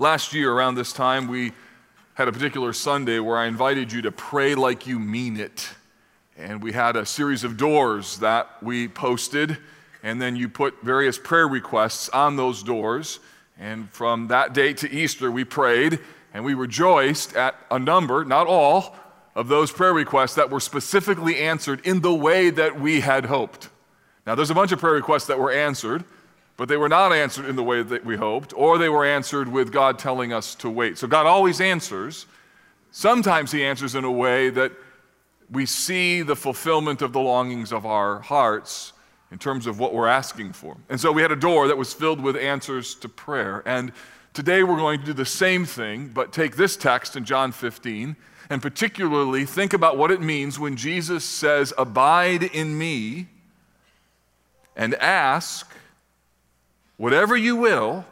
Last year, around this time, we had a particular Sunday where I invited you to pray like you mean it. And we had a series of doors that we posted, and then you put various prayer requests on those doors. And from that date to Easter, we prayed and we rejoiced at a number, not all, of those prayer requests that were specifically answered in the way that we had hoped. Now, there's a bunch of prayer requests that were answered, but they were not answered in the way that we hoped, or they were answered with God telling us to wait. So, God always answers. Sometimes He answers in a way that we see the fulfillment of the longings of our hearts in terms of what we're asking for. And so we had a door that was filled with answers to prayer. And today we're going to do the same thing, but take this text in John 15 and particularly think about what it means when Jesus says, Abide in me and ask whatever you will,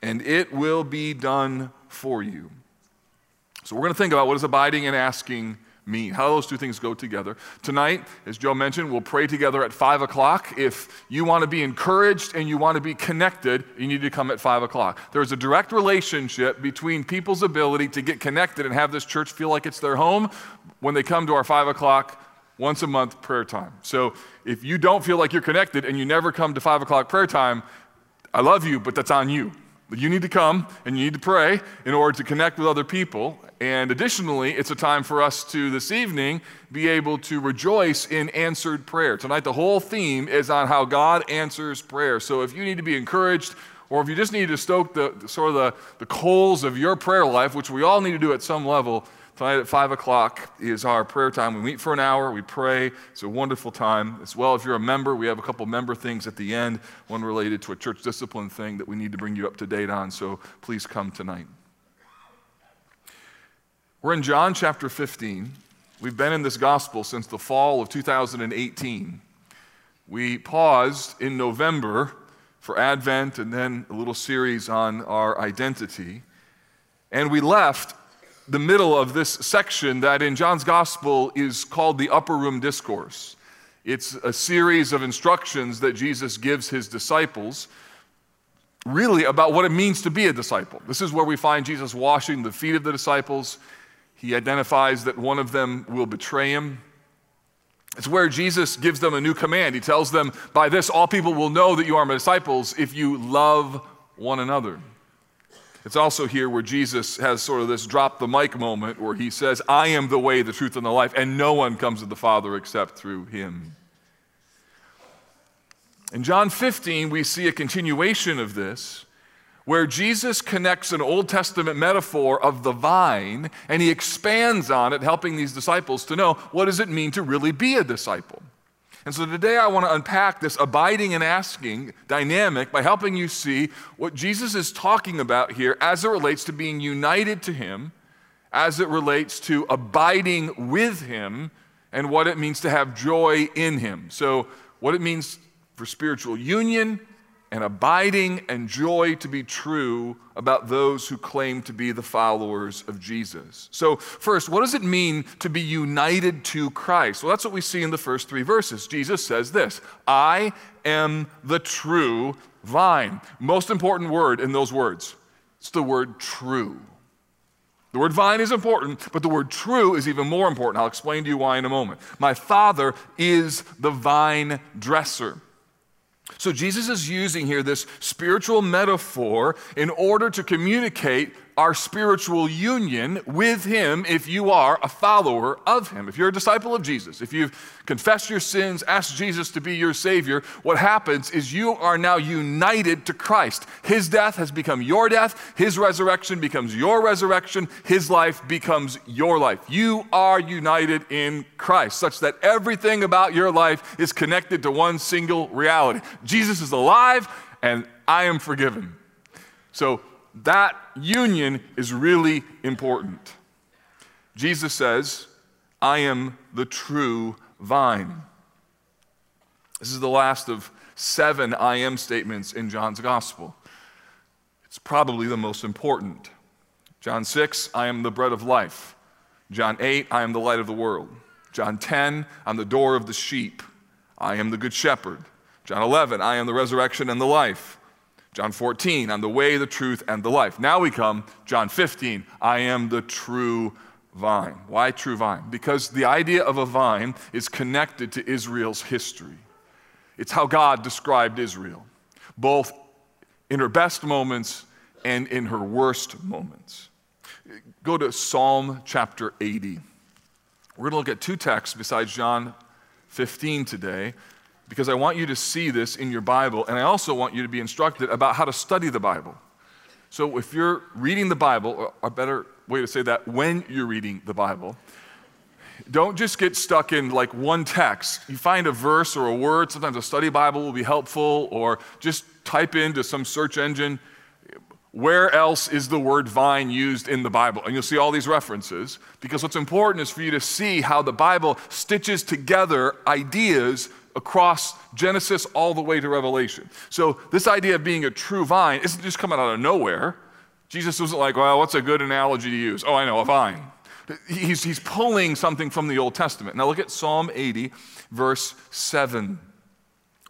and it will be done for you. So we're going to think about what does abiding and asking mean? How those two things go together. Tonight, as Joe mentioned, we'll pray together at 5 o'clock. If you want to be encouraged and you want to be connected, you need to come at 5 o'clock. There's a direct relationship between people's ability to get connected and have this church feel like it's their home when they come to our 5 o'clock once a month prayer time. So if you don't feel like you're connected and you never come to 5 o'clock prayer time, I love you, but that's on you. You need to come and you need to pray in order to connect with other people. And additionally, it's a time for us to, this evening, be able to rejoice in answered prayer. Tonight, the whole theme is on how God answers prayer. So if you need to be encouraged, or if you just need to stoke the sort of the, the coals of your prayer life, which we all need to do at some level, tonight at 5 o'clock is our prayer time. We meet for an hour, we pray. It's a wonderful time. As well, if you're a member, we have a couple member things at the end, one related to a church discipline thing that we need to bring you up to date on. So please come tonight. We're in John chapter 15. We've been in this gospel since the fall of 2018. We paused in November for Advent and then a little series on our identity. And we left the middle of this section that in John's gospel is called the Upper Room Discourse. It's a series of instructions that Jesus gives his disciples really about what it means to be a disciple. This is where we find Jesus washing the feet of the disciples. He identifies that one of them will betray him. It's where Jesus gives them a new command. He tells them, By this, all people will know that you are my disciples if you love one another. It's also here where Jesus has sort of this drop the mic moment where he says, I am the way, the truth, and the life, and no one comes to the Father except through him. In John 15, we see a continuation of this where Jesus connects an Old Testament metaphor of the vine and he expands on it, helping these disciples to know what does it mean to really be a disciple. And so today I want to unpack this abiding and asking dynamic by helping you see what Jesus is talking about here as it relates to being united to him, as it relates to abiding with him, and what it means to have joy in him. So, what it means for spiritual union, and abiding and joy to be true about those who claim to be the followers of Jesus. So, first, what does it mean to be united to Christ? Well, that's what we see in the first three verses. Jesus says this I am the true vine. Most important word in those words it's the word true. The word vine is important, but the word true is even more important. I'll explain to you why in a moment. My Father is the vine dresser. So Jesus is using here this spiritual metaphor in order to communicate our spiritual union with Him if you are a follower of Him. If you're a disciple of Jesus, if you've confessed your sins, asked Jesus to be your Savior, what happens is you are now united to Christ. His death has become your death, His resurrection becomes your resurrection, His life becomes your life. You are united in Christ, such that everything about your life is connected to one single reality Jesus is alive, and I am forgiven. So, that union is really important. Jesus says, I am the true vine. This is the last of seven I am statements in John's gospel. It's probably the most important. John 6, I am the bread of life. John 8, I am the light of the world. John 10, I'm the door of the sheep. I am the good shepherd. John 11, I am the resurrection and the life. John 14, I'm the way, the truth, and the life. Now we come, John 15, I am the true vine. Why true vine? Because the idea of a vine is connected to Israel's history. It's how God described Israel, both in her best moments and in her worst moments. Go to Psalm chapter 80. We're going to look at two texts besides John 15 today because I want you to see this in your Bible, and I also want you to be instructed about how to study the Bible. So, if you're reading the Bible, or a better way to say that, when you're reading the Bible, don't just get stuck in like one text. You find a verse or a word, sometimes a study Bible will be helpful, or just type into some search engine, where else is the word vine used in the Bible? And you'll see all these references because what's important is for you to see how the Bible stitches together ideas across Genesis all the way to Revelation. So, this idea of being a true vine isn't just coming out of nowhere. Jesus wasn't like, well, what's a good analogy to use? Oh, I know, a vine. He's, he's pulling something from the Old Testament. Now, look at Psalm 80, verse 7.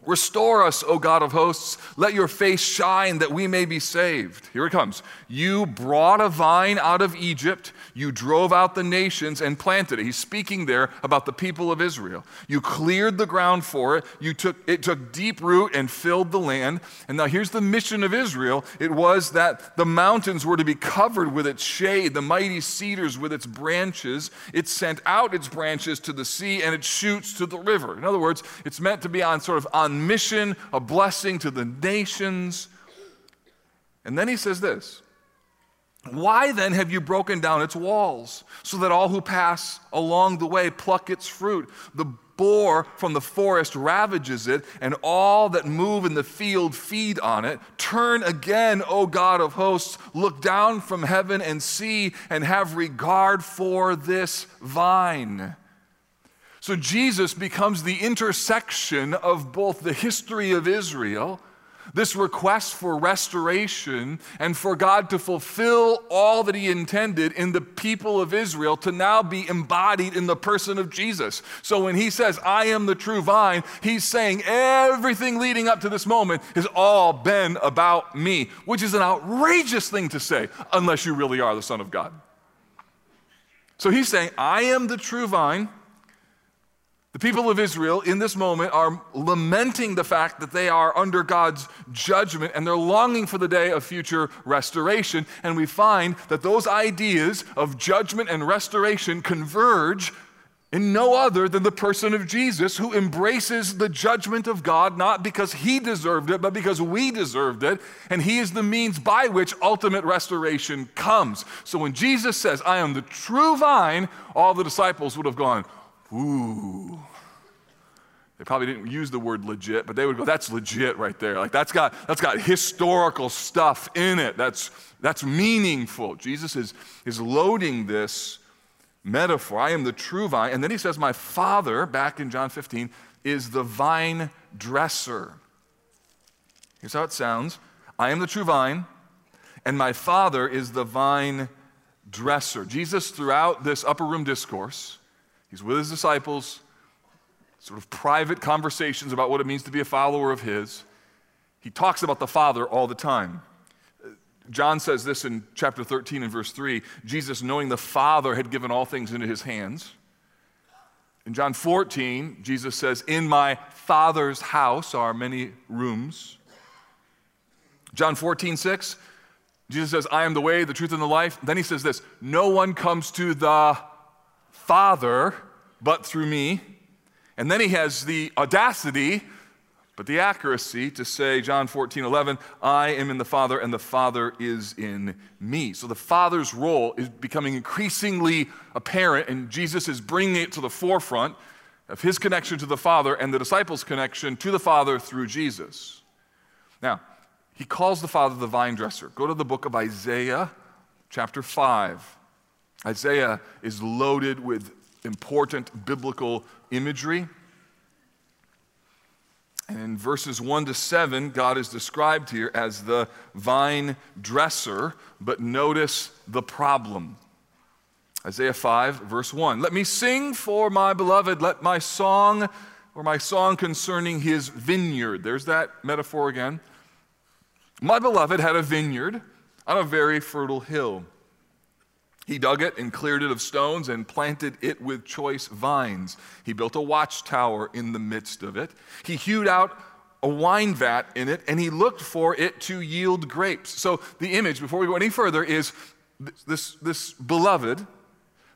Restore us, O God of hosts. Let your face shine that we may be saved. Here it comes. You brought a vine out of Egypt. You drove out the nations and planted it. He's speaking there about the people of Israel. You cleared the ground for it. You took, it took deep root and filled the land. And now here's the mission of Israel it was that the mountains were to be covered with its shade, the mighty cedars with its branches. It sent out its branches to the sea and its shoots to the river. In other words, it's meant to be on sort of on mission, a blessing to the nations. And then he says this Why then have you broken down its walls, so that all who pass along the way pluck its fruit? The boar from the forest ravages it, and all that move in the field feed on it. Turn again, O God of hosts, look down from heaven and see, and have regard for this vine so Jesus becomes the intersection of both the history of Israel, this request for restoration, and for God to fulfill all that He intended in the people of Israel to now be embodied in the person of Jesus. So when He says, I am the true vine, He's saying everything leading up to this moment has all been about me, which is an outrageous thing to say unless you really are the Son of God. So He's saying, I am the true vine. The people of Israel in this moment are lamenting the fact that they are under God's judgment and they're longing for the day of future restoration. And we find that those ideas of judgment and restoration converge in no other than the person of Jesus, who embraces the judgment of God not because he deserved it, but because we deserved it. And he is the means by which ultimate restoration comes. So when Jesus says, I am the true vine, all the disciples would have gone, Ooh. They probably didn't use the word legit, but they would go, that's legit right there. Like that's got that's got historical stuff in it. That's that's meaningful. Jesus is, is loading this metaphor. I am the true vine. And then he says, My father, back in John 15, is the vine dresser. Here's how it sounds I am the true vine, and my father is the vine dresser. Jesus, throughout this upper room discourse, He's with his disciples, sort of private conversations about what it means to be a follower of his. He talks about the Father all the time. John says this in chapter 13 and verse 3 Jesus, knowing the Father, had given all things into his hands. In John 14, Jesus says, In my Father's house are many rooms. John 14, 6, Jesus says, I am the way, the truth, and the life. Then he says this No one comes to the Father, but through me. And then he has the audacity, but the accuracy to say, John 14, 11, I am in the Father and the Father is in me. So the Father's role is becoming increasingly apparent, and Jesus is bringing it to the forefront of his connection to the Father and the disciples' connection to the Father through Jesus. Now, he calls the Father the vine dresser. Go to the book of Isaiah, chapter 5. Isaiah is loaded with important biblical imagery. And in verses 1 to 7, God is described here as the vine dresser, but notice the problem. Isaiah 5, verse 1 Let me sing for my beloved, let my song, or my song concerning his vineyard. There's that metaphor again. My beloved had a vineyard on a very fertile hill. He dug it and cleared it of stones and planted it with choice vines. He built a watchtower in the midst of it. He hewed out a wine vat in it and he looked for it to yield grapes. So the image, before we go any further, is this, this beloved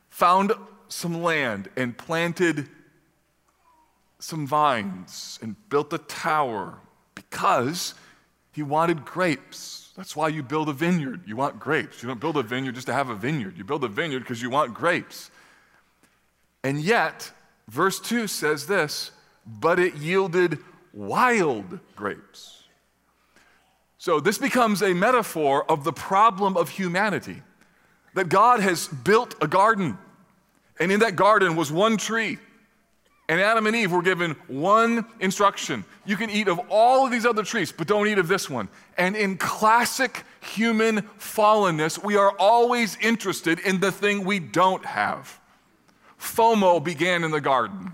found some land and planted some vines and built a tower because he wanted grapes. That's why you build a vineyard. You want grapes. You don't build a vineyard just to have a vineyard. You build a vineyard because you want grapes. And yet, verse 2 says this, but it yielded wild grapes. So this becomes a metaphor of the problem of humanity that God has built a garden, and in that garden was one tree. And Adam and Eve were given one instruction you can eat of all of these other trees, but don't eat of this one. And in classic human fallenness, we are always interested in the thing we don't have. FOMO began in the garden.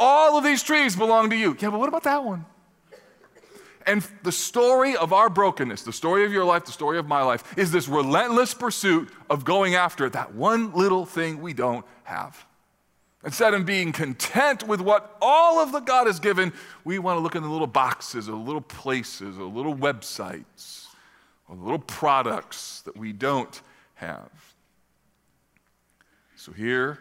All of these trees belong to you. Yeah, but what about that one? And the story of our brokenness, the story of your life, the story of my life, is this relentless pursuit of going after that one little thing we don't have. Instead of being content with what all of the God has given, we want to look in the little boxes or little places or little websites or little products that we don't have. So here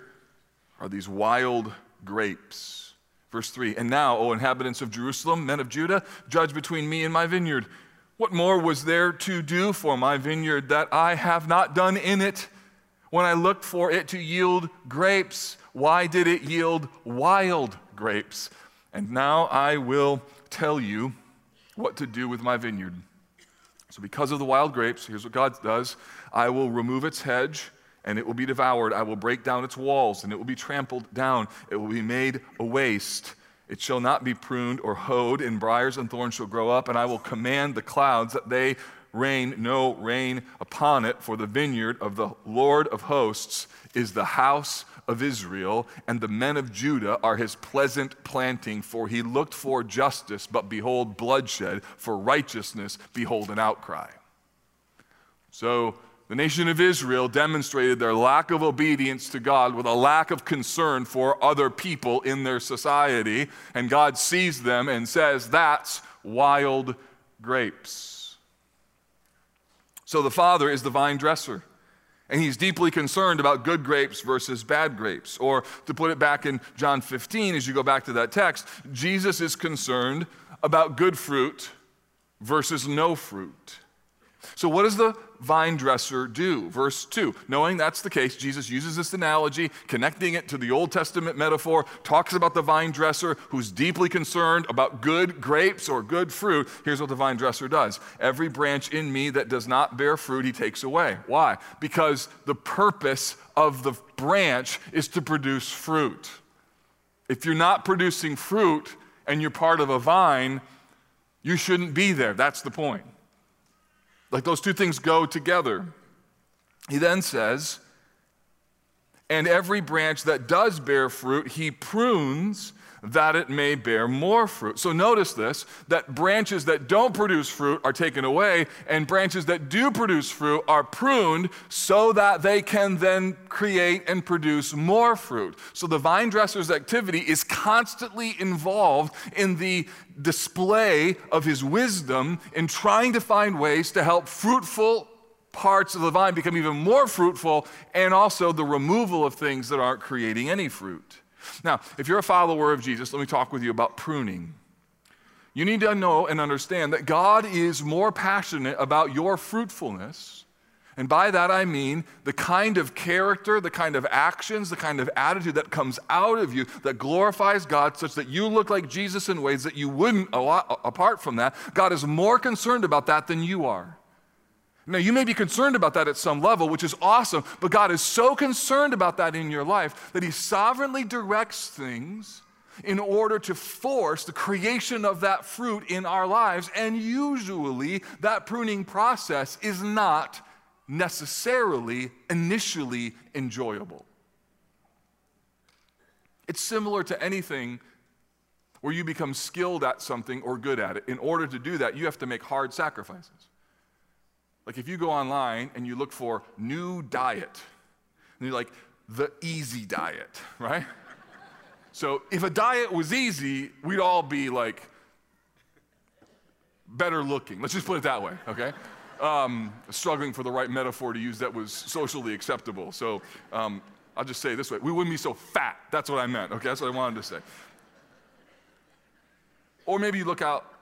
are these wild grapes Verse 3 And now, O inhabitants of Jerusalem, men of Judah, judge between me and my vineyard. What more was there to do for my vineyard that I have not done in it? When I looked for it to yield grapes, why did it yield wild grapes? And now I will tell you what to do with my vineyard. So, because of the wild grapes, here's what God does I will remove its hedge and it will be devoured. I will break down its walls, and it will be trampled down. It will be made a waste. It shall not be pruned or hoed, and briars and thorns shall grow up, and I will command the clouds that they rain no rain upon it, for the vineyard of the Lord of hosts is the house of Israel, and the men of Judah are his pleasant planting, for he looked for justice, but behold, bloodshed, for righteousness, behold, an outcry. So, the nation of Israel demonstrated their lack of obedience to God with a lack of concern for other people in their society. And God sees them and says, That's wild grapes. So the father is the vine dresser. And he's deeply concerned about good grapes versus bad grapes. Or to put it back in John 15, as you go back to that text, Jesus is concerned about good fruit versus no fruit. So, what does the vine dresser do? Verse 2. Knowing that's the case, Jesus uses this analogy, connecting it to the Old Testament metaphor, talks about the vine dresser who's deeply concerned about good grapes or good fruit. Here's what the vine dresser does Every branch in me that does not bear fruit, he takes away. Why? Because the purpose of the branch is to produce fruit. If you're not producing fruit and you're part of a vine, you shouldn't be there. That's the point. Like those two things go together. He then says, and every branch that does bear fruit, he prunes that it may bear more fruit. So notice this that branches that don't produce fruit are taken away, and branches that do produce fruit are pruned so that they can then create and produce more fruit. So the vine dresser's activity is constantly involved in the display of his wisdom in trying to find ways to help fruitful parts of the vine become even more fruitful, and also the removal of things that aren't creating any fruit. Now, if you're a follower of Jesus, let me talk with you about pruning. You need to know and understand that God is more passionate about your fruitfulness. And by that I mean the kind of character, the kind of actions, the kind of attitude that comes out of you that glorifies God such that you look like Jesus in ways that you wouldn't apart from that. God is more concerned about that than you are. Now, you may be concerned about that at some level, which is awesome, but God is so concerned about that in your life that He sovereignly directs things in order to force the creation of that fruit in our lives. And usually, that pruning process is not necessarily initially enjoyable. It's similar to anything where you become skilled at something or good at it. In order to do that, you have to make hard sacrifices. Like if you go online and you look for new diet, and you're like, the easy diet, right? so if a diet was easy, we'd all be like better looking. Let's just put it that way, okay? Um, struggling for the right metaphor to use that was socially acceptable. So um, I'll just say this way we wouldn't be so fat. That's what I meant, okay? That's what I wanted to say. Or maybe you look out,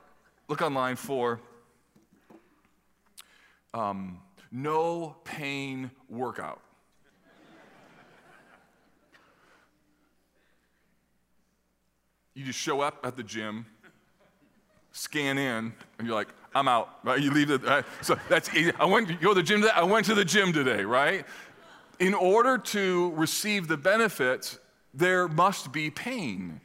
look online for um, no pain workout. you just show up at the gym, scan in, and you're like, I'm out, right? You leave it. Right? So that's I went. You go to the gym. Today? I went to the gym today, right? In order to receive the benefits, there must be pain.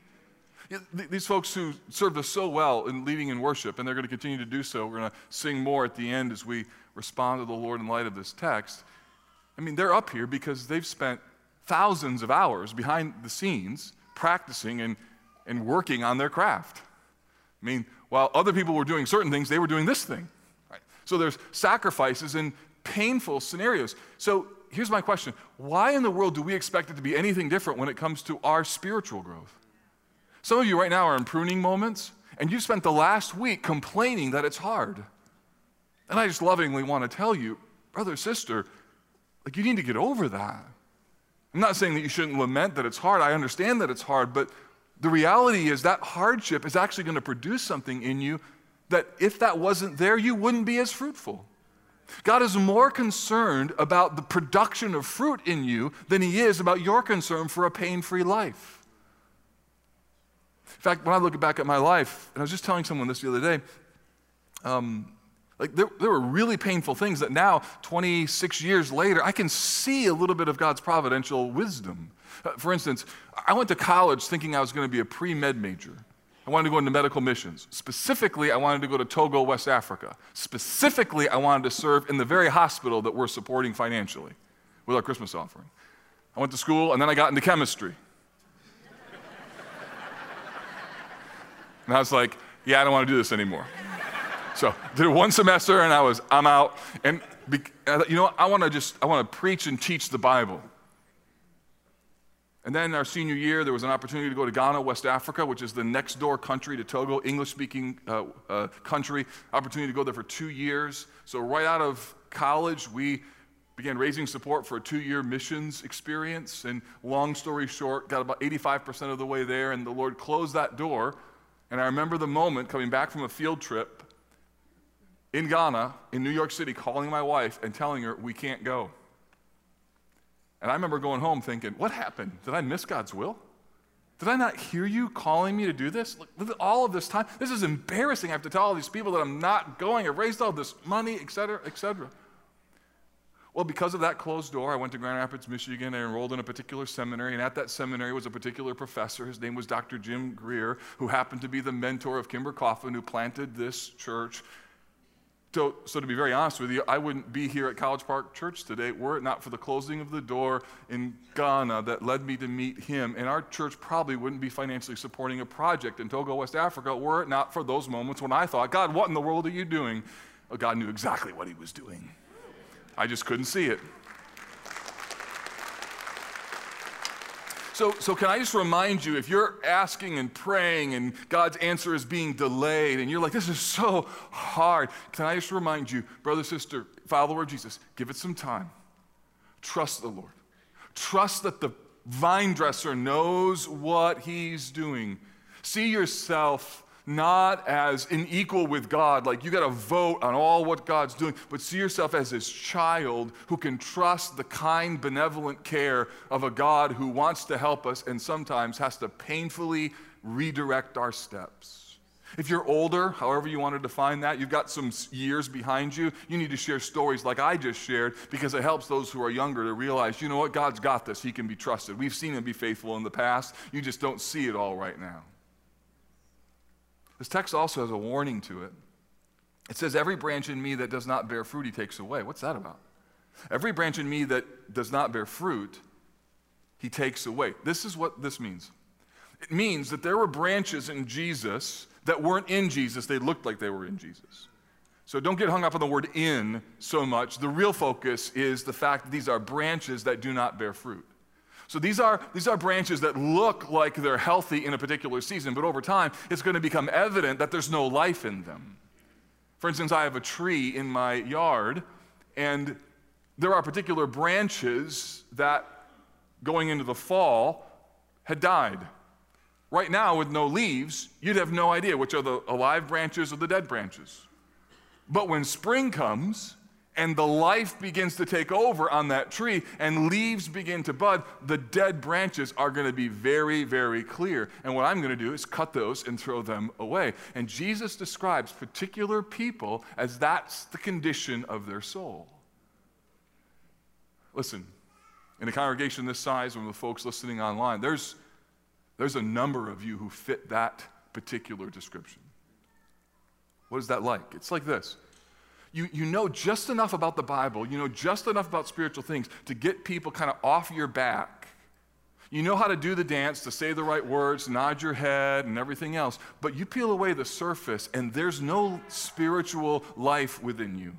These folks who served us so well in leading in worship, and they're going to continue to do so. We're going to sing more at the end as we respond to the Lord in light of this text. I mean, they're up here because they've spent thousands of hours behind the scenes practicing and, and working on their craft. I mean, while other people were doing certain things, they were doing this thing. Right? So there's sacrifices and painful scenarios. So here's my question Why in the world do we expect it to be anything different when it comes to our spiritual growth? Some of you right now are in pruning moments, and you've spent the last week complaining that it's hard. And I just lovingly want to tell you, brother, sister, like you need to get over that. I'm not saying that you shouldn't lament that it's hard. I understand that it's hard, but the reality is that hardship is actually going to produce something in you that if that wasn't there, you wouldn't be as fruitful. God is more concerned about the production of fruit in you than he is about your concern for a pain free life. In fact, when I look back at my life, and I was just telling someone this the other day, um, like there, there were really painful things that now, 26 years later, I can see a little bit of God's providential wisdom. Uh, for instance, I went to college thinking I was going to be a pre med major. I wanted to go into medical missions. Specifically, I wanted to go to Togo, West Africa. Specifically, I wanted to serve in the very hospital that we're supporting financially with our Christmas offering. I went to school and then I got into chemistry. And I was like, yeah, I don't want to do this anymore. So did it one semester and I was, I'm out. And be, you know, I want to just, I want to preach and teach the Bible. And then our senior year, there was an opportunity to go to Ghana, West Africa, which is the next door country to Togo, English speaking uh, uh, country. Opportunity to go there for two years. So, right out of college, we began raising support for a two year missions experience. And long story short, got about 85% of the way there, and the Lord closed that door and I remember the moment coming back from a field trip in Ghana, in New York City, calling my wife and telling her, we can't go. And I remember going home thinking, what happened? Did I miss God's will? Did I not hear you calling me to do this? Look, all of this time. This is embarrassing. I have to tell all these people that I'm not going. I've raised all this money, et cetera, et cetera. Well, because of that closed door, I went to Grand Rapids, Michigan. I enrolled in a particular seminary, and at that seminary was a particular professor. His name was Dr. Jim Grier, who happened to be the mentor of Kimber Kauffman, who planted this church. So, so, to be very honest with you, I wouldn't be here at College Park Church today were it not for the closing of the door in Ghana that led me to meet him. And our church probably wouldn't be financially supporting a project in Togo, West Africa, were it not for those moments when I thought, God, what in the world are you doing? Well, God knew exactly what he was doing. I just couldn't see it. So, so, can I just remind you if you're asking and praying and God's answer is being delayed and you're like, this is so hard, can I just remind you, brother, sister, follower of Jesus, give it some time. Trust the Lord. Trust that the vine dresser knows what he's doing. See yourself not as an equal with God, like you got to vote on all what God's doing, but see yourself as his child who can trust the kind, benevolent care of a God who wants to help us and sometimes has to painfully redirect our steps. If you're older, however you want to define that, you've got some years behind you, you need to share stories like I just shared because it helps those who are younger to realize, you know what, God's got this. He can be trusted. We've seen him be faithful in the past. You just don't see it all right now. This text also has a warning to it. It says, Every branch in me that does not bear fruit, he takes away. What's that about? Every branch in me that does not bear fruit, he takes away. This is what this means. It means that there were branches in Jesus that weren't in Jesus, they looked like they were in Jesus. So don't get hung up on the word in so much. The real focus is the fact that these are branches that do not bear fruit. So these are, these are branches that look like they're healthy in a particular season, but over time, it's going to become evident that there's no life in them. For instance, I have a tree in my yard, and there are particular branches that, going into the fall, had died. Right now, with no leaves, you'd have no idea which are the alive branches or the dead branches. But when spring comes, and the life begins to take over on that tree and leaves begin to bud, the dead branches are going to be very, very clear. And what I'm going to do is cut those and throw them away. And Jesus describes particular people as that's the condition of their soul. Listen, in a congregation this size, and with folks listening online, there's, there's a number of you who fit that particular description. What is that like? It's like this you, you know just enough about the Bible, you know just enough about spiritual things to get people kind of off your back. You know how to do the dance, to say the right words, nod your head, and everything else, but you peel away the surface and there's no spiritual life within you.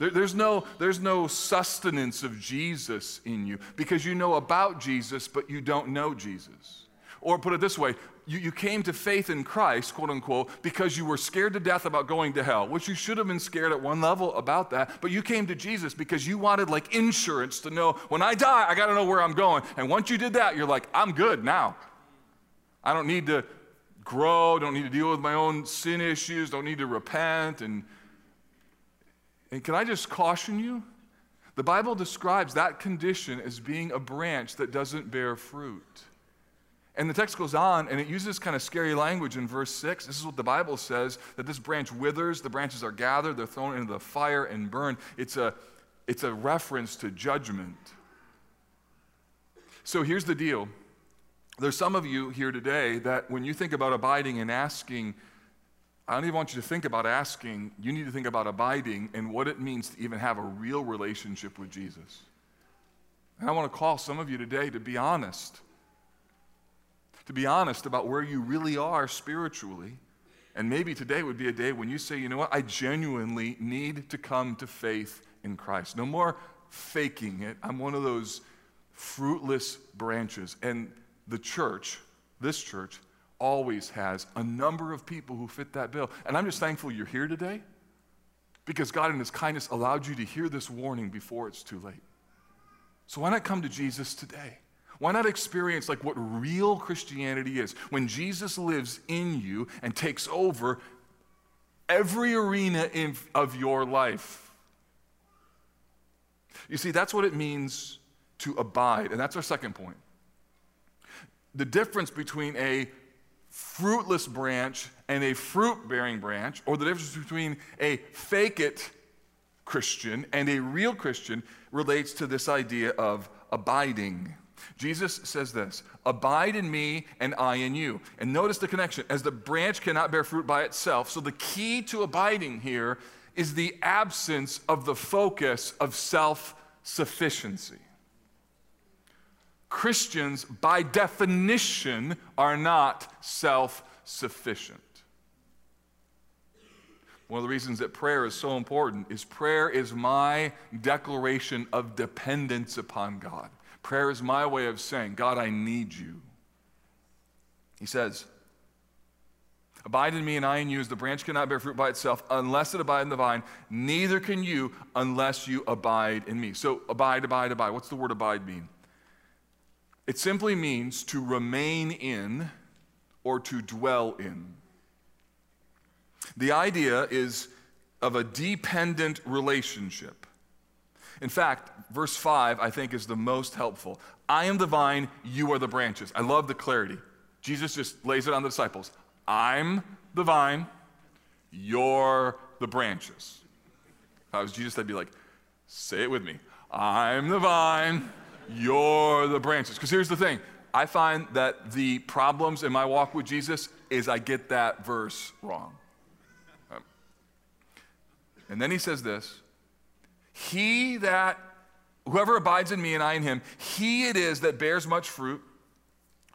There, there's, no, there's no sustenance of Jesus in you because you know about Jesus, but you don't know Jesus. Or put it this way, you, you came to faith in Christ, quote unquote, because you were scared to death about going to hell, which you should have been scared at one level about that. But you came to Jesus because you wanted like insurance to know when I die, I got to know where I'm going. And once you did that, you're like, I'm good now. I don't need to grow, don't need to deal with my own sin issues, don't need to repent. And, and can I just caution you? The Bible describes that condition as being a branch that doesn't bear fruit. And the text goes on and it uses kind of scary language in verse 6. This is what the Bible says that this branch withers, the branches are gathered, they're thrown into the fire and burned. It's a, it's a reference to judgment. So here's the deal there's some of you here today that when you think about abiding and asking, I don't even want you to think about asking, you need to think about abiding and what it means to even have a real relationship with Jesus. And I want to call some of you today to be honest to be honest about where you really are spiritually. And maybe today would be a day when you say, you know what, I genuinely need to come to faith in Christ. No more faking it. I'm one of those fruitless branches. And the church, this church, always has a number of people who fit that bill. And I'm just thankful you're here today because God, in His kindness, allowed you to hear this warning before it's too late. So why not come to Jesus today? Why not experience like what real Christianity is? When Jesus lives in you and takes over every arena in, of your life. You see, that's what it means to abide. And that's our second point. The difference between a fruitless branch and a fruit bearing branch, or the difference between a fake it Christian and a real Christian, relates to this idea of abiding. Jesus says this Abide in me, and I in you. And notice the connection. As the branch cannot bear fruit by itself, so the key to abiding here is the absence of the focus of self sufficiency. Christians, by definition, are not self sufficient. One of the reasons that prayer is so important is prayer is my declaration of dependence upon God. Prayer is my way of saying, God, I need you. He says, Abide in me and I in you, as the branch cannot bear fruit by itself unless it abide in the vine, neither can you unless you abide in me. So, abide, abide, abide. What's the word abide mean? It simply means to remain in or to dwell in. The idea is of a dependent relationship. In fact, verse 5, I think, is the most helpful. I am the vine, you are the branches. I love the clarity. Jesus just lays it on the disciples. I'm the vine, you're the branches. If I was Jesus, I'd be like, say it with me. I'm the vine, you're the branches. Because here's the thing I find that the problems in my walk with Jesus is I get that verse wrong. Um, and then he says this he that, whoever abides in me and I in him, he it is that bears much fruit.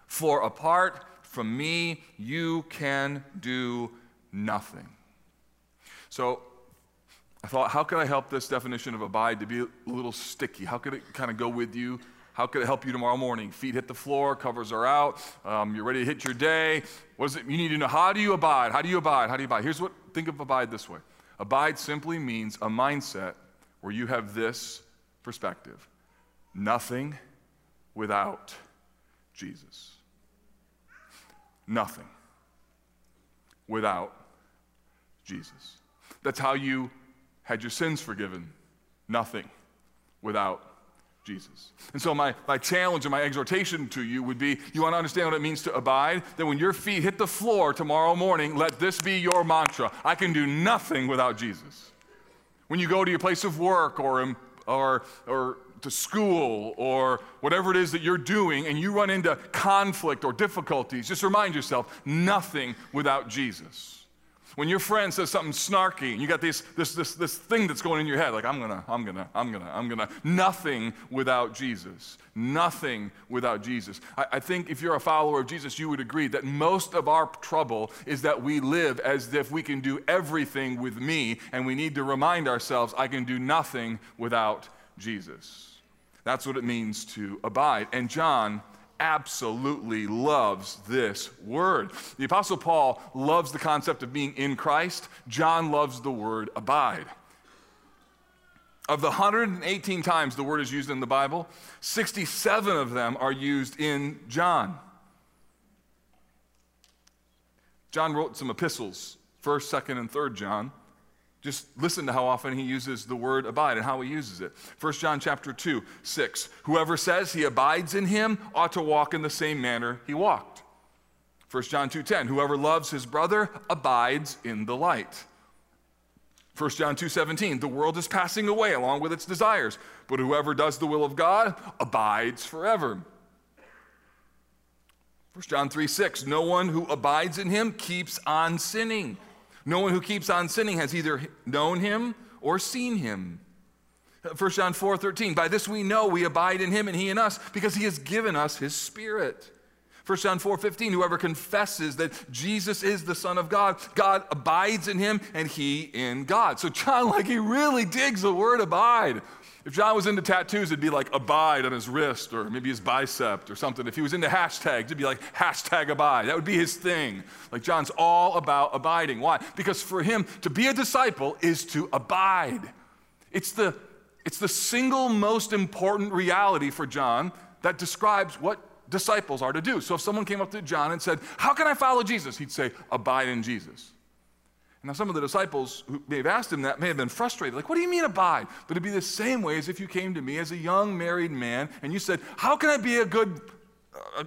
For apart from me, you can do nothing. So I thought, how could I help this definition of abide to be a little sticky? How could it kind of go with you? How could it help you tomorrow morning? Feet hit the floor, covers are out, um, you're ready to hit your day. What is it? You need to know how do you abide? How do you abide? How do you abide? Here's what think of abide this way abide simply means a mindset where you have this perspective nothing without Jesus. Nothing without Jesus. That's how you had your sins forgiven. Nothing without Jesus. And so, my, my challenge and my exhortation to you would be you want to understand what it means to abide? Then, when your feet hit the floor tomorrow morning, let this be your mantra I can do nothing without Jesus. When you go to your place of work or, um, or, or to school or whatever it is that you're doing and you run into conflict or difficulties, just remind yourself nothing without Jesus. When your friend says something snarky and you got this, this, this, this thing that's going in your head, like, I'm gonna, I'm gonna, I'm gonna, I'm gonna, nothing without Jesus. Nothing without Jesus. I, I think if you're a follower of Jesus, you would agree that most of our trouble is that we live as if we can do everything with me, and we need to remind ourselves, I can do nothing without Jesus. That's what it means to abide. And John absolutely loves this word. The Apostle Paul loves the concept of being in Christ. John loves the word abide. Of the 118 times the word is used in the Bible, 67 of them are used in John. John wrote some epistles, 1st, 2nd, and 3rd John. Just listen to how often he uses the word abide and how he uses it. 1 John chapter 2, 6. Whoever says he abides in him ought to walk in the same manner he walked. 1 John 2:10. Whoever loves his brother abides in the light. 1 John 2:17. The world is passing away along with its desires, but whoever does the will of God abides forever. 1 John 3 6, no one who abides in him keeps on sinning. No one who keeps on sinning has either known him or seen him. 1 John 4 13, by this we know we abide in him and he in us because he has given us his spirit. 1 John 4 15, whoever confesses that Jesus is the Son of God, God abides in him and he in God. So, John, like, he really digs the word abide. If John was into tattoos, it'd be like abide on his wrist or maybe his bicep or something. If he was into hashtags, it'd be like hashtag abide. That would be his thing. Like John's all about abiding. Why? Because for him, to be a disciple is to abide. It's the, it's the single most important reality for John that describes what disciples are to do. So if someone came up to John and said, How can I follow Jesus? He'd say, Abide in Jesus. Now, some of the disciples who may have asked him that may have been frustrated. Like, what do you mean abide? But it'd be the same way as if you came to me as a young married man and you said, How can I be a good,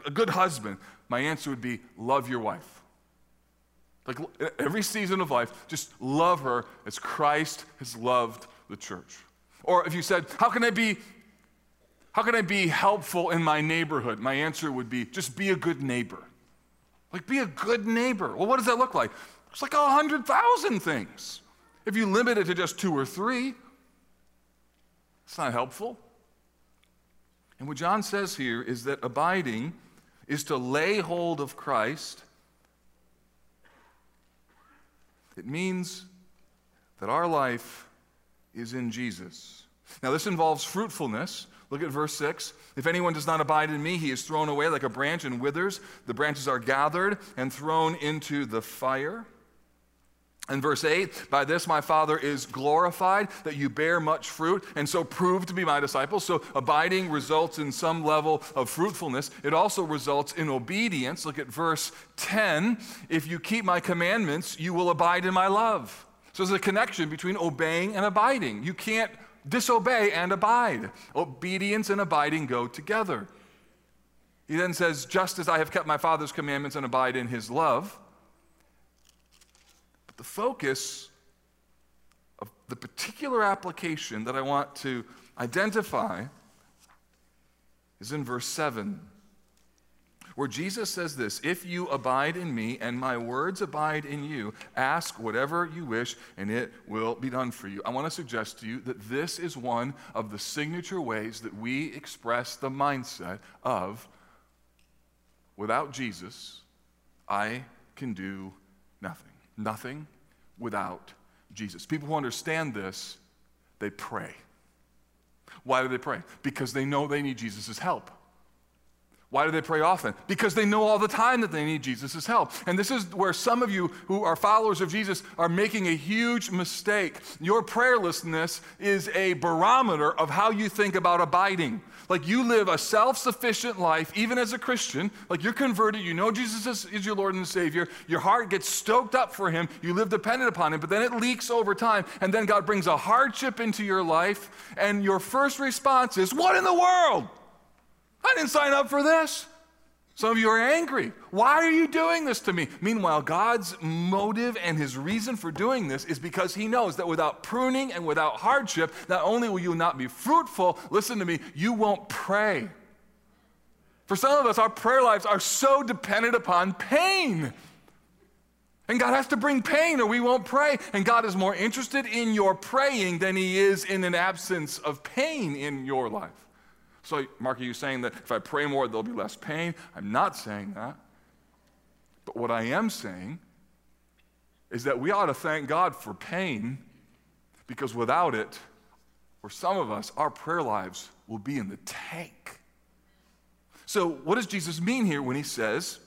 a good husband? My answer would be, Love your wife. Like every season of life, just love her as Christ has loved the church. Or if you said, How can I be how can I be helpful in my neighborhood? My answer would be just be a good neighbor. Like, be a good neighbor. Well, what does that look like? It's like a hundred thousand things. If you limit it to just two or three, it's not helpful. And what John says here is that abiding is to lay hold of Christ. It means that our life is in Jesus. Now, this involves fruitfulness. Look at verse 6. If anyone does not abide in me, he is thrown away like a branch and withers. The branches are gathered and thrown into the fire. In verse 8, by this my Father is glorified, that you bear much fruit, and so prove to be my disciples. So abiding results in some level of fruitfulness. It also results in obedience. Look at verse 10. If you keep my commandments, you will abide in my love. So there's a connection between obeying and abiding. You can't disobey and abide. Obedience and abiding go together. He then says, just as I have kept my Father's commandments and abide in his love. The focus of the particular application that I want to identify is in verse 7, where Jesus says this If you abide in me and my words abide in you, ask whatever you wish and it will be done for you. I want to suggest to you that this is one of the signature ways that we express the mindset of without Jesus, I can do nothing. Nothing without Jesus. People who understand this, they pray. Why do they pray? Because they know they need Jesus' help. Why do they pray often? Because they know all the time that they need Jesus' help. And this is where some of you who are followers of Jesus are making a huge mistake. Your prayerlessness is a barometer of how you think about abiding. Like you live a self sufficient life, even as a Christian. Like you're converted, you know Jesus is, is, your Lord and Savior. Your heart gets stoked up for Him. You live dependent upon Him, but then it leaks over time. And then God brings a hardship into your life. And your first response is, What in the world? I didn't sign up for this. Some of you are angry. Why are you doing this to me? Meanwhile, God's motive and his reason for doing this is because he knows that without pruning and without hardship, not only will you not be fruitful, listen to me, you won't pray. For some of us, our prayer lives are so dependent upon pain. And God has to bring pain or we won't pray. And God is more interested in your praying than he is in an absence of pain in your life. So, Mark, are you saying that if I pray more, there'll be less pain? I'm not saying that. But what I am saying is that we ought to thank God for pain because without it, for some of us, our prayer lives will be in the tank. So, what does Jesus mean here when he says,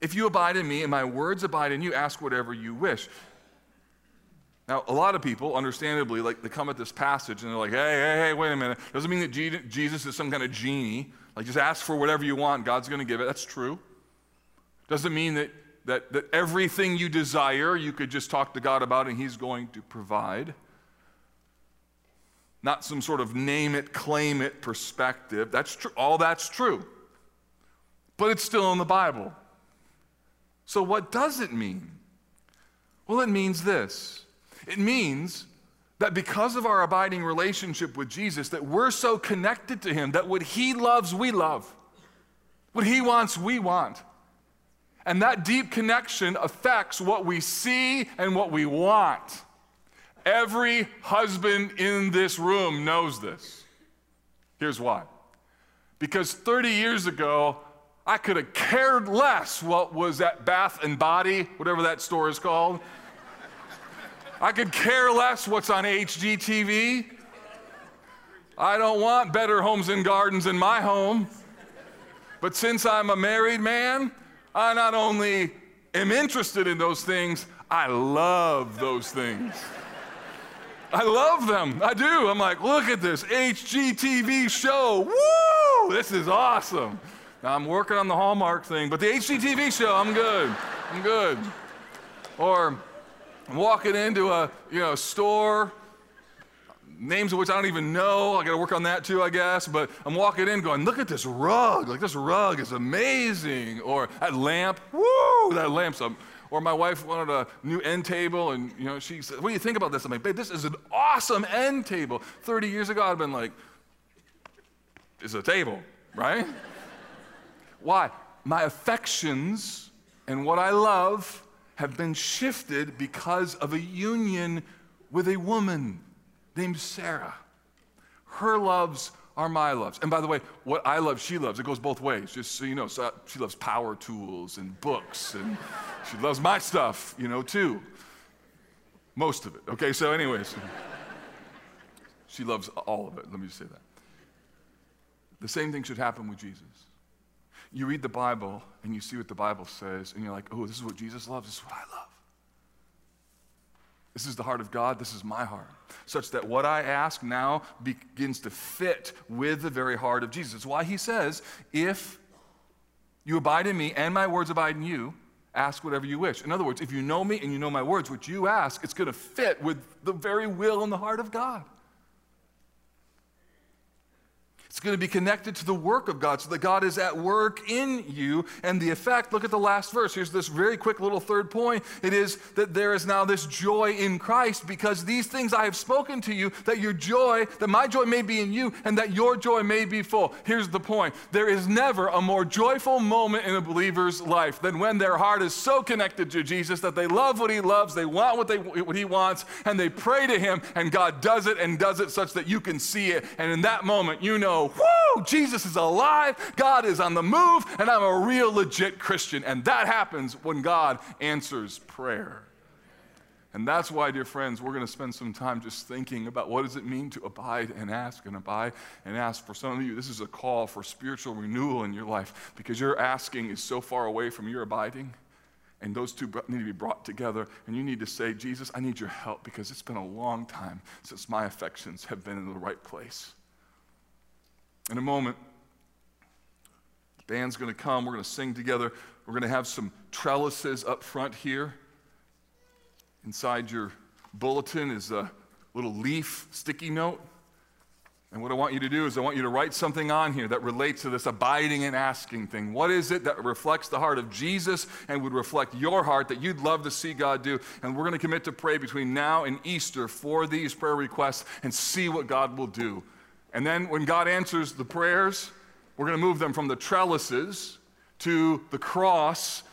If you abide in me and my words abide in you, ask whatever you wish? Now, a lot of people, understandably, like they come at this passage and they're like, hey, hey, hey, wait a minute. Doesn't mean that Jesus is some kind of genie. Like, just ask for whatever you want, God's going to give it. That's true. Doesn't mean that, that, that everything you desire, you could just talk to God about and He's going to provide. Not some sort of name it, claim it perspective. That's true. All that's true. But it's still in the Bible. So, what does it mean? Well, it means this it means that because of our abiding relationship with Jesus, that we're so connected to Him that what He loves, we love. What He wants, we want. And that deep connection affects what we see and what we want. Every husband in this room knows this. Here's why. Because 30 years ago, I could have cared less what was at Bath and Body, whatever that store is called. I could care less what's on HGTV. I don't want better homes and gardens in my home. But since I'm a married man, I not only am interested in those things, I love those things. I love them. I do. I'm like, look at this HGTV show. Woo! This is awesome. Now I'm working on the Hallmark thing, but the HGTV show, I'm good. I'm good. Or I'm walking into a you know store, names of which I don't even know. I got to work on that too, I guess. But I'm walking in, going, "Look at this rug! Like this rug is amazing!" Or that lamp, woo! That lamp's up. Or my wife wanted a new end table, and you know she said, "What do you think about this?" I'm like, "Babe, this is an awesome end table." 30 years ago, I'd been like, "It's a table, right?" Why? My affections and what I love have been shifted because of a union with a woman named Sarah. Her loves are my loves. And by the way, what I love, she loves. It goes both ways, just so you know. So she loves power tools and books, and she loves my stuff, you know, too. Most of it. Okay, so, anyways, she loves all of it. Let me just say that. The same thing should happen with Jesus you read the Bible and you see what the Bible says, and you're like, oh, this is what Jesus loves, this is what I love. This is the heart of God, this is my heart. Such that what I ask now begins to fit with the very heart of Jesus. Why he says, if you abide in me and my words abide in you, ask whatever you wish. In other words, if you know me and you know my words, what you ask, it's going to fit with the very will and the heart of God. It's going to be connected to the work of God so that God is at work in you. And the effect, look at the last verse. Here's this very quick little third point. It is that there is now this joy in Christ because these things I have spoken to you, that your joy, that my joy may be in you, and that your joy may be full. Here's the point there is never a more joyful moment in a believer's life than when their heart is so connected to Jesus that they love what he loves, they want what, they, what he wants, and they pray to him, and God does it and does it such that you can see it. And in that moment, you know know, whoo, Jesus is alive, God is on the move, and I'm a real legit Christian. And that happens when God answers prayer. And that's why, dear friends, we're going to spend some time just thinking about what does it mean to abide and ask and abide and ask. For some of you, this is a call for spiritual renewal in your life because your asking is so far away from your abiding. And those two need to be brought together. And you need to say, Jesus, I need your help because it's been a long time since my affections have been in the right place. In a moment, the band's going to come. We're going to sing together. We're going to have some trellises up front here. Inside your bulletin is a little leaf sticky note. And what I want you to do is, I want you to write something on here that relates to this abiding and asking thing. What is it that reflects the heart of Jesus and would reflect your heart that you'd love to see God do? And we're going to commit to pray between now and Easter for these prayer requests and see what God will do. And then when God answers the prayers, we're going to move them from the trellises to the cross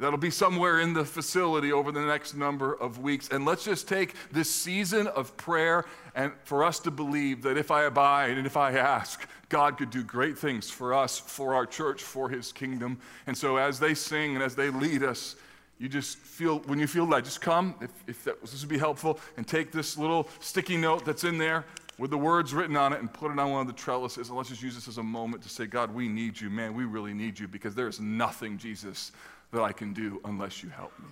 That'll be somewhere in the facility over the next number of weeks. And let's just take this season of prayer and for us to believe that if I abide and if I ask, God could do great things for us, for our church, for his kingdom. And so as they sing and as they lead us, you just feel, when you feel that, just come, if, if that, this would be helpful, and take this little sticky note that's in there with the words written on it and put it on one of the trellises. And let's just use this as a moment to say, God, we need you. Man, we really need you because there is nothing, Jesus, that I can do unless you help me.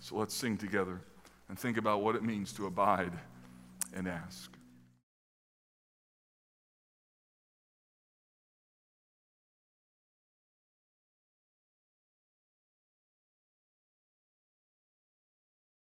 So let's sing together and think about what it means to abide and ask.